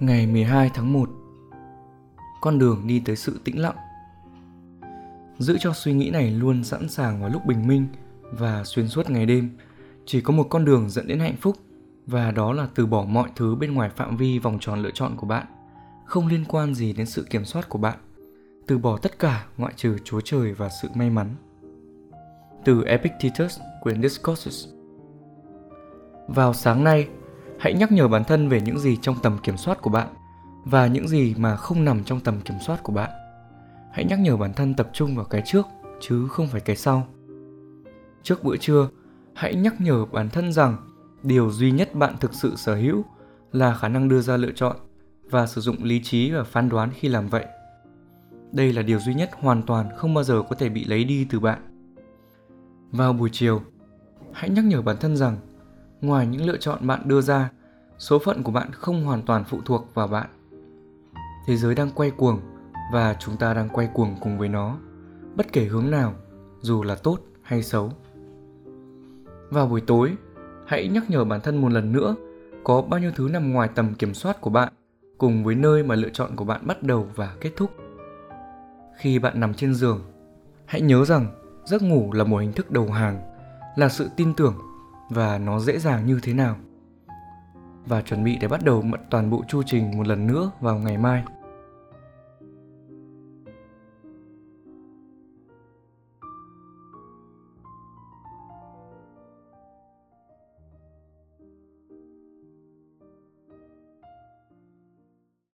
Ngày 12 tháng 1 Con đường đi tới sự tĩnh lặng. Giữ cho suy nghĩ này luôn sẵn sàng vào lúc bình minh và xuyên suốt ngày đêm. Chỉ có một con đường dẫn đến hạnh phúc, và đó là từ bỏ mọi thứ bên ngoài phạm vi vòng tròn lựa chọn của bạn. Không liên quan gì đến sự kiểm soát của bạn. Từ bỏ tất cả, ngoại trừ chúa trời và sự may mắn. Từ epictetus, quyển discourses. Vào sáng nay hãy nhắc nhở bản thân về những gì trong tầm kiểm soát của bạn và những gì mà không nằm trong tầm kiểm soát của bạn. Hãy nhắc nhở bản thân tập trung vào cái trước, chứ không phải cái sau. Trước bữa trưa, hãy nhắc nhở bản thân rằng điều duy nhất bạn thực sự sở hữu là khả năng đưa ra lựa chọn và sử dụng lý trí và phán đoán khi làm vậy. Đây là điều duy nhất hoàn toàn không bao giờ có thể bị lấy đi từ bạn. Vào buổi chiều, hãy nhắc nhở bản thân rằng ngoài những lựa chọn bạn đưa ra, số phận của bạn không hoàn toàn phụ thuộc vào bạn. Thế giới đang quay cuồng và chúng ta đang quay cuồng cùng với nó, bất kể hướng nào, dù là tốt hay xấu. Vào buổi tối, hãy nhắc nhở bản thân một lần nữa, có bao nhiêu thứ nằm ngoài tầm kiểm soát của bạn cùng với nơi mà lựa chọn của bạn bắt đầu và kết thúc. Khi bạn nằm trên giường, hãy nhớ rằng giấc ngủ là một hình thức đầu hàng, là sự tin tưởng và nó dễ dàng như thế nào. Và chuẩn bị để bắt đầu toàn bộ chu trình một lần nữa vào ngày mai.